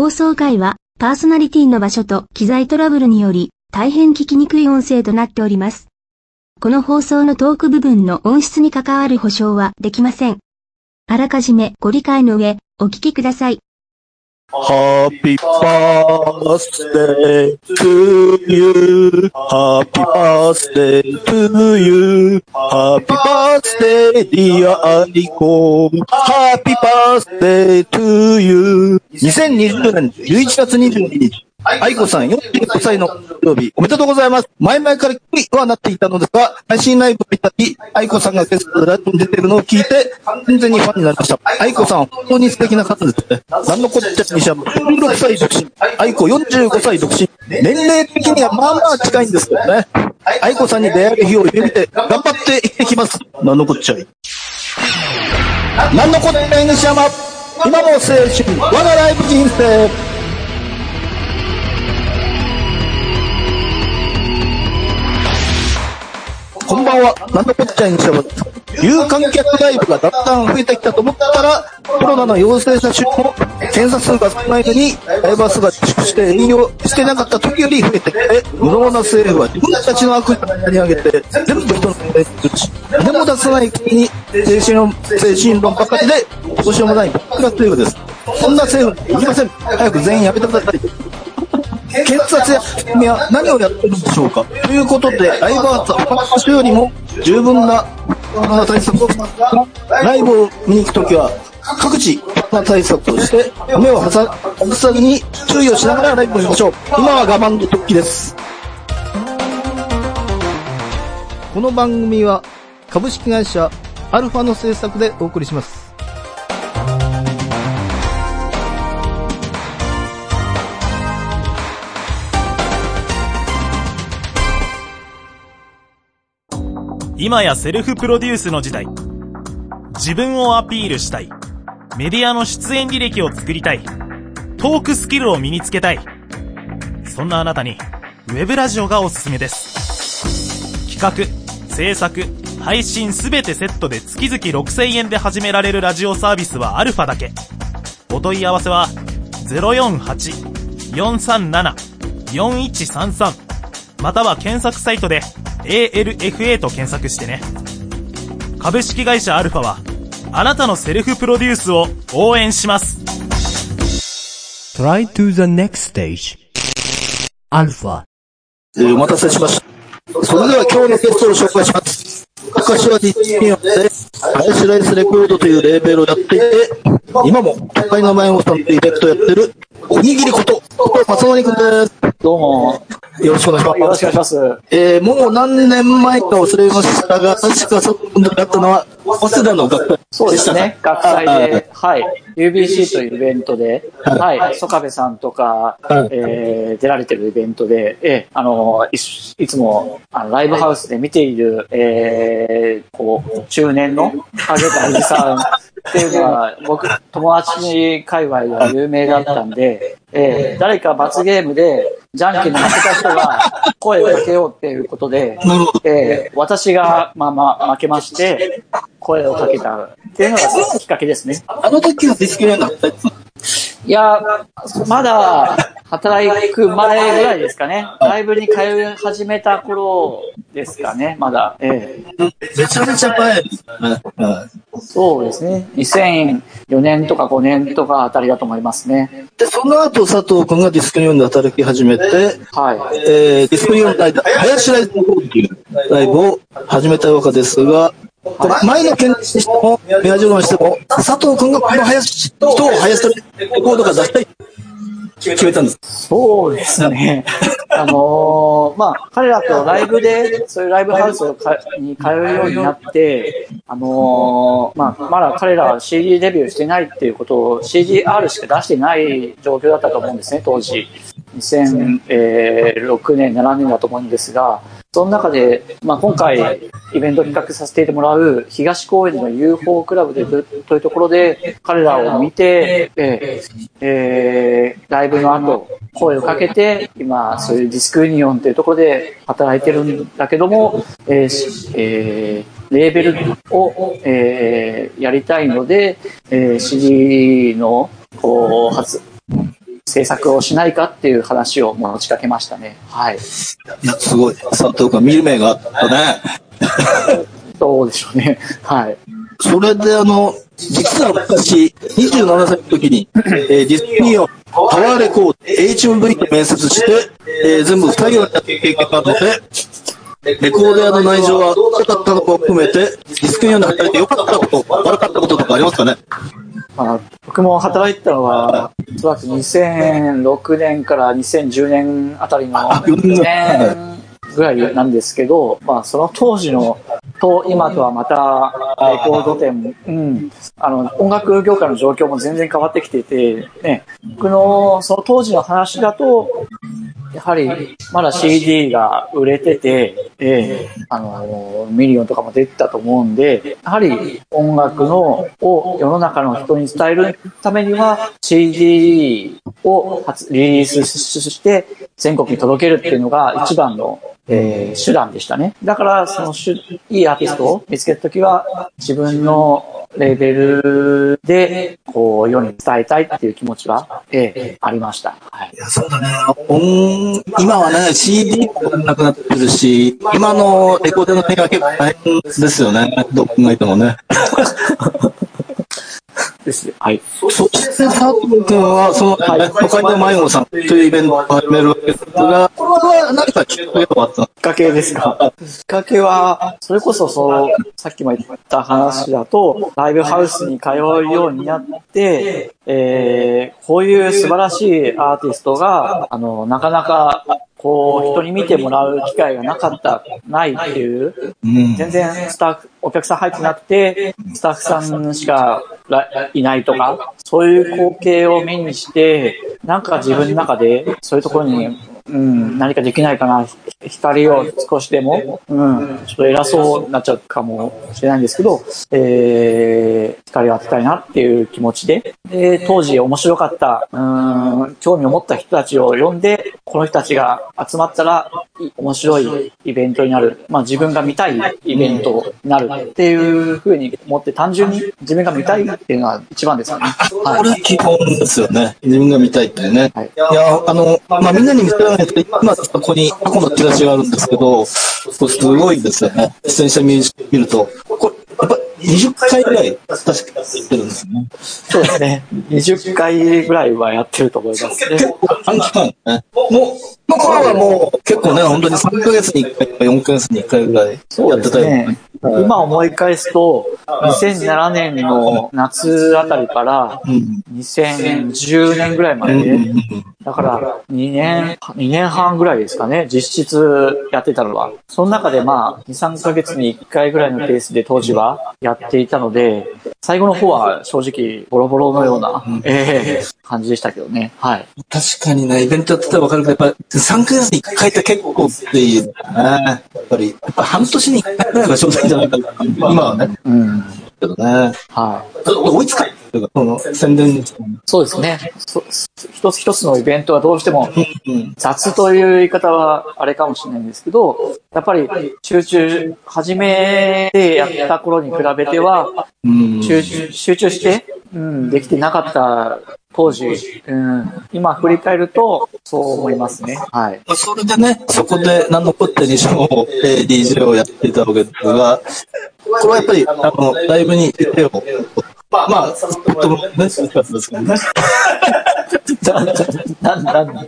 放送回は、パーソナリティの場所と機材トラブルにより、大変聞きにくい音声となっております。この放送のトーク部分の音質に関わる保証はできません。あらかじめご理解の上、お聞きください。Happy birthday to you. Happy birthday to you. Happy birthday dear Aniko. Happy birthday to you. 2020年11月22日。愛子さん45歳の曜日、おめでとうございます。前々から気にはなっていたのですが、配信ライブを見たり、愛子さんがゲストでライブに出てるのを聞いて、完全にファンになりました。愛子さん本当に素敵な方ですね。何のこっちゃにしゃ16歳独身。愛子45歳独身。年齢的にはまあまあ近いんですけどね。愛子さんに出会える日を夢見て、頑張って生きてきます。何のこっちゃい。何のこっちゃい西山。今も青春、我がライブ人生。こんばんは。なんだこっちゃいにしても、有観客ライブがだんだん増えてきたと思ったら、コロナの陽性者数も検査数が少ないのに、ライバー数が自粛して営業してなかった時より増えてきて、無能な政府は自分たちの悪意をに上げて、全部人の問題にするし、何も出さない国に精神論、精神論ばかりで、どうしようもない、僕が政府です。そんな政府、いきません。早く全員やめてください。検察や君は何をやってるんでしょうか？ということで、ライブアーツはよりも十分な対策を、ライブを見に行くときは、各地な対策をして、目を外さずに注意をしながらライブを見ましょう。今は我慢の時です。この番組は、株式会社アルファの制作でお送りします。今やセルフプロデュースの時代。自分をアピールしたい。メディアの出演履歴を作りたい。トークスキルを身につけたい。そんなあなたに、ウェブラジオがおすすめです。企画、制作、配信すべてセットで月々6000円で始められるラジオサービスはアルファだけ。お問い合わせは、048-437-4133または検索サイトで ALFA と検索してね。株式会社アルファは、あなたのセルフプロデュースを応援します。Try to the next stage. アルファ。えー、お待たせしました。それでは今日のゲストを紹介します。昔はディスピオンで、ハイスライスレコードというレーベルをやっていて、今も都会の前をさんというイベントをやってる、おにぎりこと、松森くんです。どうも。よろしくお願いします。よろしくお願いします。えー、もう何年前か忘れましたが、確かそこになったのは、早稲田の学会そうですね。学祭で、はい。UBC というイベントで、はい。はい、曽我部さんとか、はい、えー、出られてるイベントで、えー、あのい、いつも、あの、ライブハウスで見ている、えー、こう、中年の影田おじさんっていうのは、僕、友達界隈では有名だったんで、えー、誰か罰ゲームで、じゃんけんに負けた人が声をかけようっていうことで、えー、私が、まあまあ、負けまして、声をかけた。っていうのがきっかけですね。あの時はディスクレーナーいや、まだ働く前ぐらいですかね。ライブに通い始めた頃ですかね、まだ。ええ。めちゃめちゃ前そうですね。2004年とか5年とかあたりだと思いますね。で、その後佐藤君がディスクニオンで働き始めて、はい。えー、ディスクニオンライブ、林ライブの方っていうライブを始めたわけですが、前の件にしても、宮城にしても、佐藤君がこの林、人を林レコードが出したい。決めたんですそうですね。あのー、まあ、彼らとライブで、そういうライブハウスに通うようになって、あのー、まあ、まだ彼らは CD デビューしてないっていうことを CDR しか出してない状況だったと思うんですね、当時。2006年、7年だと思うんですが、その中で、まあ、今回イベント企画させてもらう東公園の UFO クラブでというところで彼らを見て、えーえー、ライブの後声をかけて今そういうディスクユニオンというところで働いてるんだけども、えーえー、レーベルを、えー、やりたいので、えー、CD のこう発制作をしないかっていう話を持ちかけましたね。はい。いや、すごい。佐藤君、見る目があったね。どうでしょうね。はい。それであの、実は私、27歳の時に、えーディズニーをパワーレコード、HMV と面接して、えー全部不採用になった経験があるので、レコード屋の内情はどうだったのかを含めて、ディスクユニオンで働いて良かったこと、悪かったこととかありますかね？まあ、僕も働いてたのは、おそらく2006年から2010年あたりの4年ぐらいなんですけど、まあ、その当時の、と今とはまた、レコード店、うん、あの、音楽業界の状況も全然変わってきてて、ね、僕のその当時の話だと、やはり、まだ CD が売れてて、ええあの、ミリオンとかも出てたと思うんで、やはり音楽の、を世の中の人に伝えるためには、CD を発リリースして、全国に届けるっていうのが一番の、えー手段でしたね。だから、そのしゅ、いいアーティストを見つけたときは、自分のレベルで、こう、世に伝えたいっていう気持ちは、ええありました。はいい。や、そうだね。音、今はね、CD もなくなってるし、今のレコードの手が結構大変ですよね。どう考えてもね。ですね。はい。そして佐藤君は、その、都会の迷子さんというイベントを始めるわけですが、これは何かきっかけですかきっかけは、それこそそう、さっきも言った話だと、ライブハウスに通うようになって、えー、こういう素晴らしいアーティストが、あの、なかなか、こう、人に見てもらう機会がなかった、ないっていう、うん。全然スタッフ、お客さん入ってなくて、スタッフさんしからいないとか、そういう光景を目にして、なんか自分の中で、そういうところに、うん、何かできないかな、光を少しでも、うん、ちょっと偉そうになっちゃうかもしれないんですけど、えー、光を当てたいなっていう気持ちで、で、当時面白かった、うん、興味を持った人たちを呼んで、この人たちが集まったら、い面白いイベントになる。まあ自分が見たいイベントになるっていうふうに思って、単純に自分が見たいっていうのは一番ですかね。はこれ基本ですよね。自分が見たいってね。はいいや、あの、まあ、みんなに見せられないですけど、今、ここに過去のチラシがあるんですけど、これすごいですよね。出演者見見ると、これ、やっぱ20回ぐらい、確かやってるんですよね。い。そうですね。20回ぐらいはやってると思いますね。結構短期間ね。もう、の頃はもう結構ね、本当に3ヶ月に1回とか4ヶ月に1回ぐらいやそうってたよね。。今思い返すと、2007年の夏あたりから、うん。2010年ぐらいまで、だから2年、2年半ぐらいですかね、実質やってたのは。その中でまあ、2、3ヶ月に1回ぐらいのペースで当時はやっていたので、最後の方は正直ボロボロのような、ええ感じでしたけどね。はい。確かにね、イベントやってたらわかるけど、やっぱ3ヶ月に1回って結構っていうね。やっぱり、やっぱ半年に1回ぐらいが正直じゃないかな。今はね。うん。けどね。はい。追いつかないっていうか、その宣伝にそうですね。そ一つ一つのイベントはどうしてもうん。雑という言い方はあれかもしれないんですけど、やっぱり集中、初めてやった頃に比べては、うん。集中集中して、うん、できてなかった当時、うん、今振り返ると、そう思いますね。はい。それでね、そこで何のこってにしろ、えー DJ をやってたわけですが、これはやっぱり、あの、ライブに手を、まあ、まあ、ともね、そうですけどね。な、な、な、な、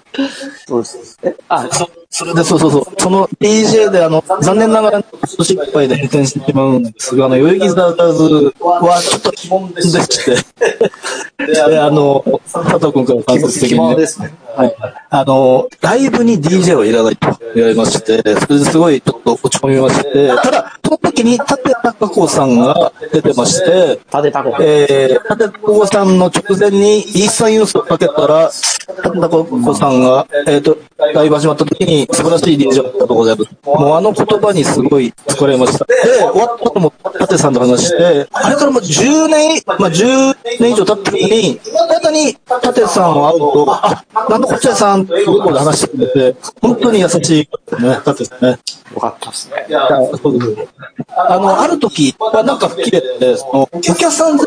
そうです。え、あ、そそれで、そうそうそう。その DJ で、あの、残念ながら、今年いっぱいで閉店してしまうんですが、あの、代々木ザーターズはちょっと疑問でして、で、あの、佐藤君から間接的疑にね、問ですね。はい。あの、ライブに DJ はいらないと言われまして、それですごいちょっと落ち込みまして、ただ、その時に立高子さんが出てまして、立てたこ。えー、立子さんの直前にイースタンユースをかけたら、立高子さんが、えっ、と、ライブ始まった時に素晴らしい DJ だったとございます。もうあの言葉にすごい疲れました。で、終わった後も立さんと話して、あれからもう10年、まあ10年以上経ってるのに、新たに立さんを会うと、あ、なんとこっちゃさん話してくれて、本当に優しいですね。よかったですね。いやそうですあの、ある時はなんか吹っ切れて、その、お客さんの、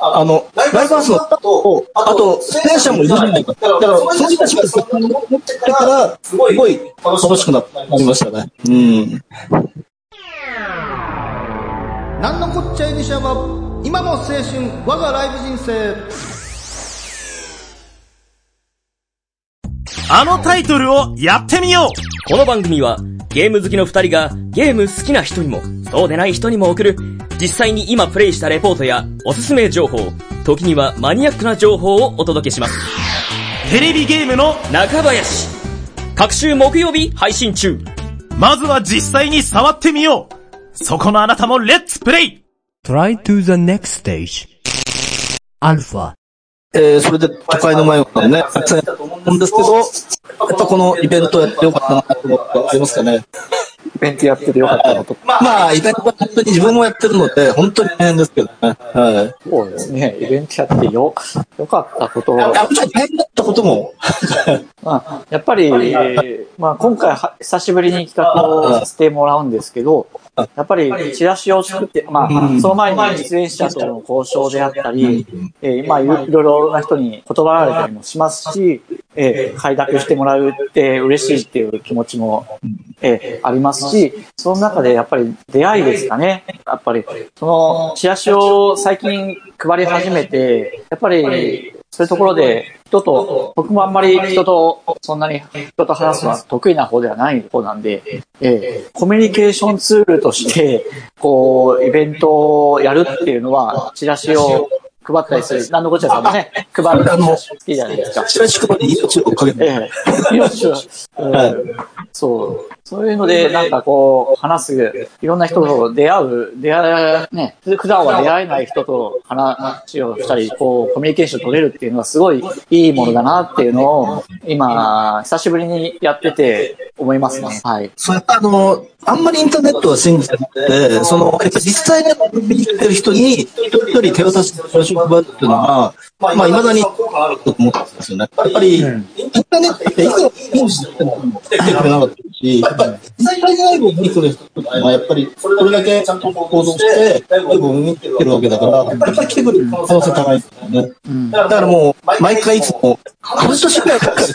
あの、ライブハウスのあと、出演者もいるじゃないか。だから、その人たちがそこに持ってから、すごい楽しくなりましたね。うん。なんのこっちゃいにしゃば今の青春我がライブ人生あのタイトルをやってみようこの番組はゲーム好きの二人がゲーム好きな人にもそうでない人にも送る実際に今プレイしたレポートやおすすめ情報、時にはマニアックな情報をお届けします。テレビゲームの中林各週木曜日配信中まずは実際に触ってみようそこのあなたもレッツプレイ Try to the next stage. Alpha. えー、それで都会の前をね、たくさんやったと思うんですけど、やっぱこのイベントやってよかったなと思ってありますかね。イベントやっててよかったなと。まあ、イベントは本当に自分もやってるので、本当に大変ですけどね。はい。そうですね。イベントやってよ、よかったことあ、もちろん大変だったことも、まあ、やっぱり、えーまあ、今回は久しぶりに企画をさせてもらうんですけど、やっぱりチラシを作って、まあ、その前に出演者との交渉であったり、えーまあ、いろいろいろな人に断られたりもしますし、えー快諾してもらうって嬉しいっていう気持ちも、えーありますし、その中でやっぱり出会いですかね。やっぱり、そのチラシを最近配り始めて、やっぱり、そういうところで人と、僕もあんまり人と、そんなに人と話すのは得意な方ではない方なんで、えーコミュニケーションツールとして、こう、イベントをやるっていうのは、チラシを配ったりする。何のこっちゃさんもね、配るの好きじゃないですか。チラシ配り命をかけて、ええ。命を、うんそう。そういうので、なんかこう、話す、いろんな人と出会う、出会い、ね、普段は出会えない人と話をしたり、こう、コミュニケーション取れるっていうのはすごいいいものだなっていうのを、今、久しぶりにやってて思いますね。はい。そうやっぱあの、あんまりインターネットは信じてなくて、その、やっぱ実際ね、見に来てる人に、一人一人手渡してチラシを配るっていうのが、まあ、未だに効果あると思ったんですよね。やっぱり、インターネットっていくらインしても来てくれなかったし、やっぱり実際にライブを見に来る人ってのは、やっぱり、それだけちゃんと行動して、ライブを見てるわけだから、やっぱり来てくる可能性高いですよね。だからもう、毎回いつも、半年ぐらいかかる。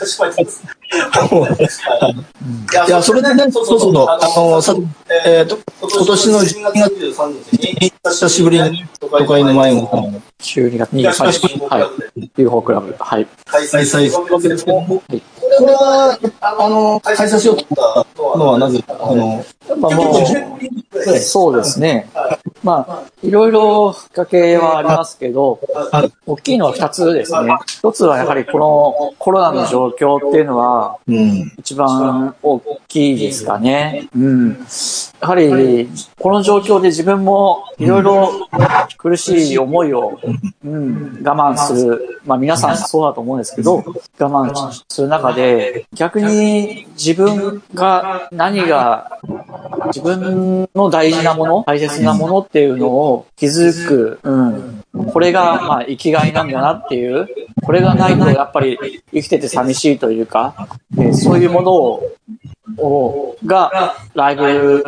いや、それでね、そうそうそう、あの、さ、えっと、今年の12月に、久しぶりに都会の前を12月23日。はい。UFO クラブ。はい。開催するわけですけども、これは、あの、開催しようと思ったのはなぜ、あの、やっぱもう、そうですね。まあ、いろいろきっかけはありますけど、大きいのは二つですね。一つはやはりこのコロナの状況っていうのは、一番大きいですかね。うん。やはり、この状況で自分もいろいろ苦しい思いを、うん、我慢する。まあ皆さんそうだと思うんですけど、我慢する中で、逆に自分が何が自分の大事なもの、大切なものっていうのを気づく、うん。これが、まあ、生きがいなんだなっていう、これがないとやっぱり生きてて寂しいというか、えそういうものを、をが、ライブ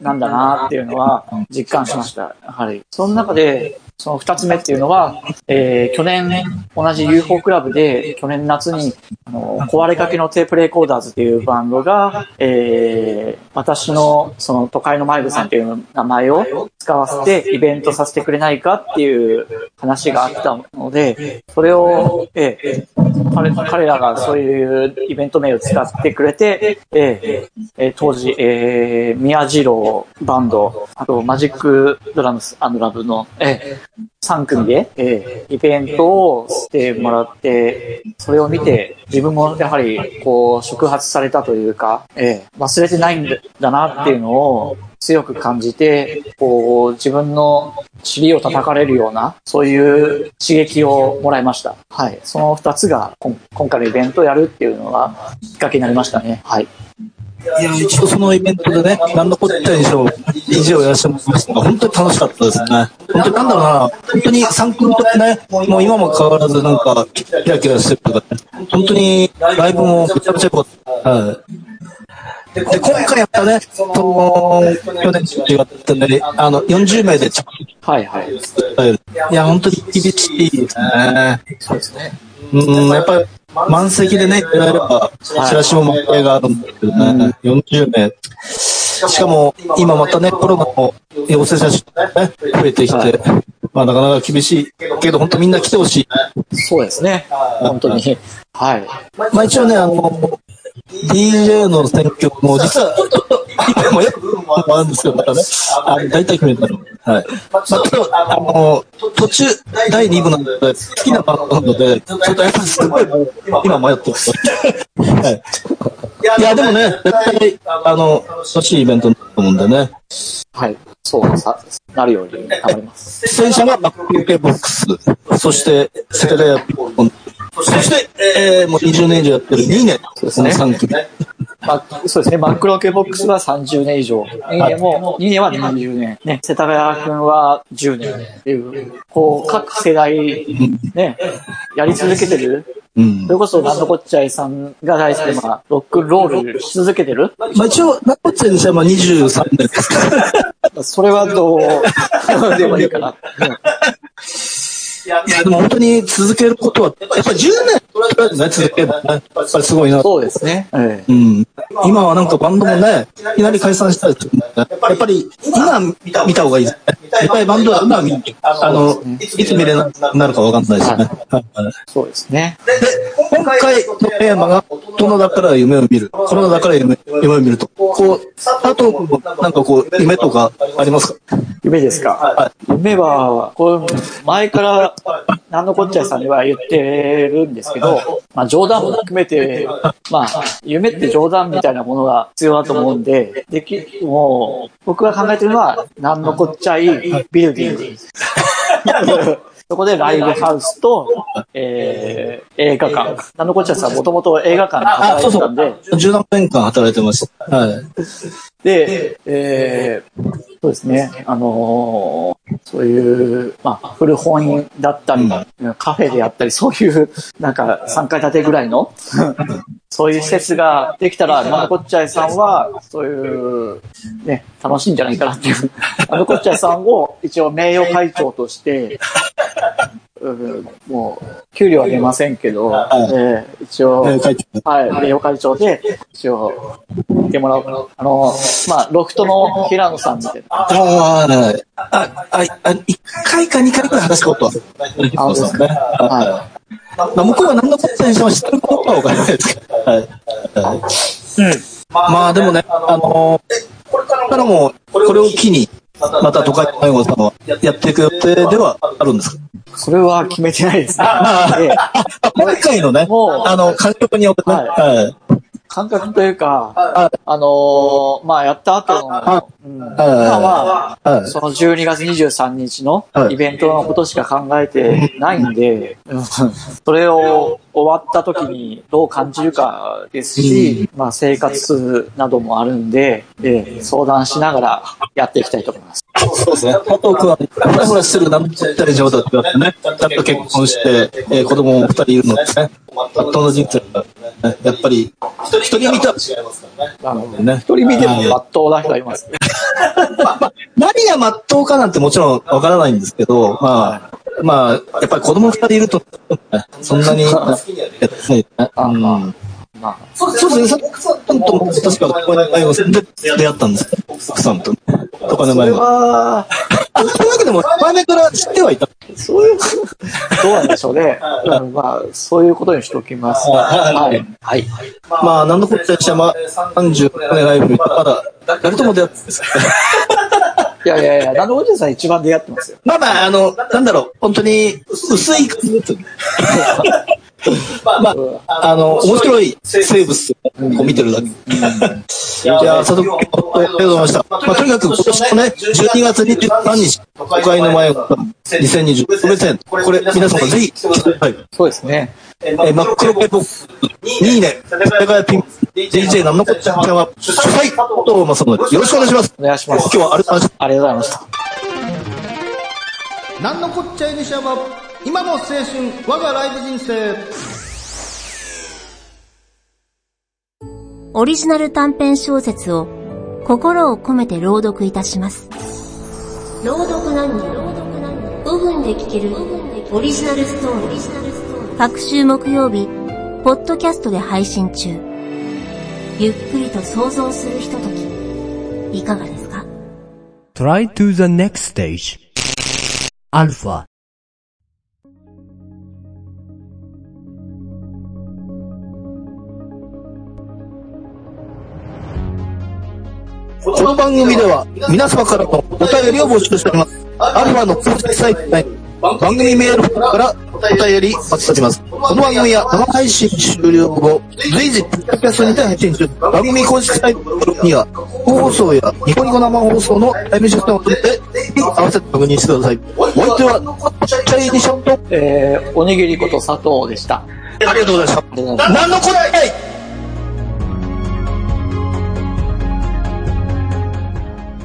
なんだなっていうのは実感しました。はり。その中で、その二つ目っていうのは、えー去年、同じ UFO クラブで、去年夏に、あの、壊れかけのテープレコーダーズっていうバンドが、えー私の、その、都会の迷子さんっていう名前を使わせて、イベントさせてくれないかっていう話があったので、それを、えー彼彼らがそういうイベント名を使ってくれて、えーえ当時、えー、宮次郎バンド、あとマジックドラムスラブの、え3組で、えーイベントをしてもらって、それを見て、自分もやはり、こう、触発されたというか、えー忘れてないんだなっていうのを強く感じて、こう、自分の尻を叩かれるような、そういう刺激をもらいました。はい。その二つが、今回のイベントをやるっていうのがきっかけになりましたね。はい。いや、一度そのイベントでね、なんのこっちゃにしろ、DJ をやらせてもらいましたが、本当に楽しかったですね。本当になんだろうな、本当にサンクルとかね、もう今も変わらずなんか、キラキラしてるとかね、本当にライブもめちゃめちゃ良かった。はい。で、今回やったね、その、去年違ったんで、あの、40名で着はいはい。いや、本当に厳しいですね。そうですね。うん、やっぱり満席でね、やれば、チラシも満点があるんですけどね、40名。しかも、今またね、コロナの陽性者ね、増えてきて、まあなかなか厳しいけど、本当みんな来てほしい。そうですね。本当に。はい。まあ一応ね、あの、DJ の選挙も、実は、今もよく部分もあるんですけど、またね、あの大体決めたの。はい。まあ、ちょっと、あの、途中、第2部なので、好きなバンドなので、ちょっとやっぱすごい、今迷ってます。はい。いや、でもね、絶対、あの、楽しいイベントになると思うんでね。はい。そうさ、なるように頑張ります。出演者がマック系ボックス、そして、世田谷ピッポン、そして、えー、もう20年以上やってる2年、そうですね3組。まあ、そうですね。マックロケボックスは30年以上。2年も、2年は20年。ね。世田谷君は10年っていう、こう、各世代、ね、やり続けてる。うんそれ。こそ、なんのこっちゃいさんが大好きで、まあ、ロックンロールし続けてる。まあ一応、ナポッチェにしてはまあ23年ですから。それはどう、でもいいかな。いや、でも本当に続けることは、やっぱり10年、とりあえずね、続ければね、やっぱりすごいな。そうですね。ええうん。今はなんかバンドもね、いきなり解散したりするんで、やっぱり今見た方がいいですね。やっぱりバンドは今見る。あの、いつ見れなくなるかわかんないですね。はいそうですね。で、今回のテーマが、大人だから夢を見る。コロナだから夢夢を見ると。こう、佐藤君もなんかこう、夢とかありますか？夢ですか？夢は、これ、前から、なんのこっちゃいさんには言ってるんですけど、まあ冗談も含めて、まあ、夢って冗談みたいなものが必要だと思うんで、でき、もう、僕が考えてるのは、なんのこっちゃいビルディング。そこでライブハウスと、えー、映画館。なんのこっちゃいさんもともと映画館であ、働そそういうてたんで、。17年間働いてます。はい。で、えー、そうですね、あのーそういう、まあ、古本だったり、カフェであったり、そういう、なんか、3階建てぐらいの、そういう施設ができたら、なんのこっちゃいさんは、そういう、ね、楽しいんじゃないかなっていう、なんのこっちゃいさんを一応名誉会長として、うんもう、給料は出ませんけど、えー一応、はい、名誉会長で、一応、見てもらおうかな。あの、まあ、ロフトの平野さんみたいな。ああ、あ、あ、あ、一回か二回くらい話したことは。あそうですね。はまあ、向こうは何のことにしても知ってることはわからないですけど。はい。はい。まあ、でもね、あのー、これからも、これを機に、また都会の迷子さんはやっていく予定ではあるんですかい。それは決めてないですね。今回のねあの、監督によってね、はいはい。感覚というか、あのーまあ、やった後の、うん、今は、はい。その12月23日のはい。イベントのことしか考えてないんで、うん。それを終わった時にどう感じるかですし、まあ生活などもあるんで、ええ相談しながらやっていきたいと思います。そうですね。佐藤君は、ふらふらしてるなったり上手だってね、ちゃんと結婚して、えー子供も二人いるのですね。まっとうな人生が、ね、やっぱり、一人見た、あのね。一人見てもまっとうな人がいます。何がまっとうかなんてもちろんわからないんですけど、まあ、まあ、やっぱり子供二人いると、そんなに、やってないね。うんまあ、そうですね。奥さんとも確か、この前をで出会ったんですよ。奥さんと。とかの前は。あそういうわけでも、前々から知ってはいた。そういう、どうなんでしょうね。うんまあ、そういうことにしておきます。はい。はい。まあ、なんのこっちゃいしゃま、30年ライブ、まだ、誰とも出会ってですいやいやいや、なんでおじいさん一番出会ってますよ。まあまあ、あの、なんだろう、本当に、薄い感じです。まあ、あの、面白い生物を見てるだけ。じゃあ、佐藤君、ありがとうございました。まあ、とにかく今年もね、12月23日、都会の前を、2020特別編、これ、皆様ぜひ、はい。そうですね。えー、真っ黒ペポ、2位で、世界ピン DJ なんのこっちゃんは、主催、佐藤正。よろしくお願いします。お願いします。今日はあれ、あれ、ありがとうございました。なんのこっちゃいにしゃば、今の青春、我がライブ人生。オリジナル短編小説を心を込めて朗読いたします。朗読何人？5分で聞けるオリジナルストーリー。各週木曜日、ポッドキャストで配信中。ゆっくりと想像するひととき、いかがですか？Try to the next stage. Alpha. この番組では皆様からのお便りを募集しております。アルファの公式サイト内番組メールからお便りお待ちしております。この番組は生配信終了後、随時、ポッドキャストにて配信中。番組公式サイトには、放送やニコニコ生放送のタイムシフトを取って、合わせて確認してください。お相手は、ちっちゃいにしょと、えー、おにぎりこと佐藤でした。ありがとうございました。ありがとうござい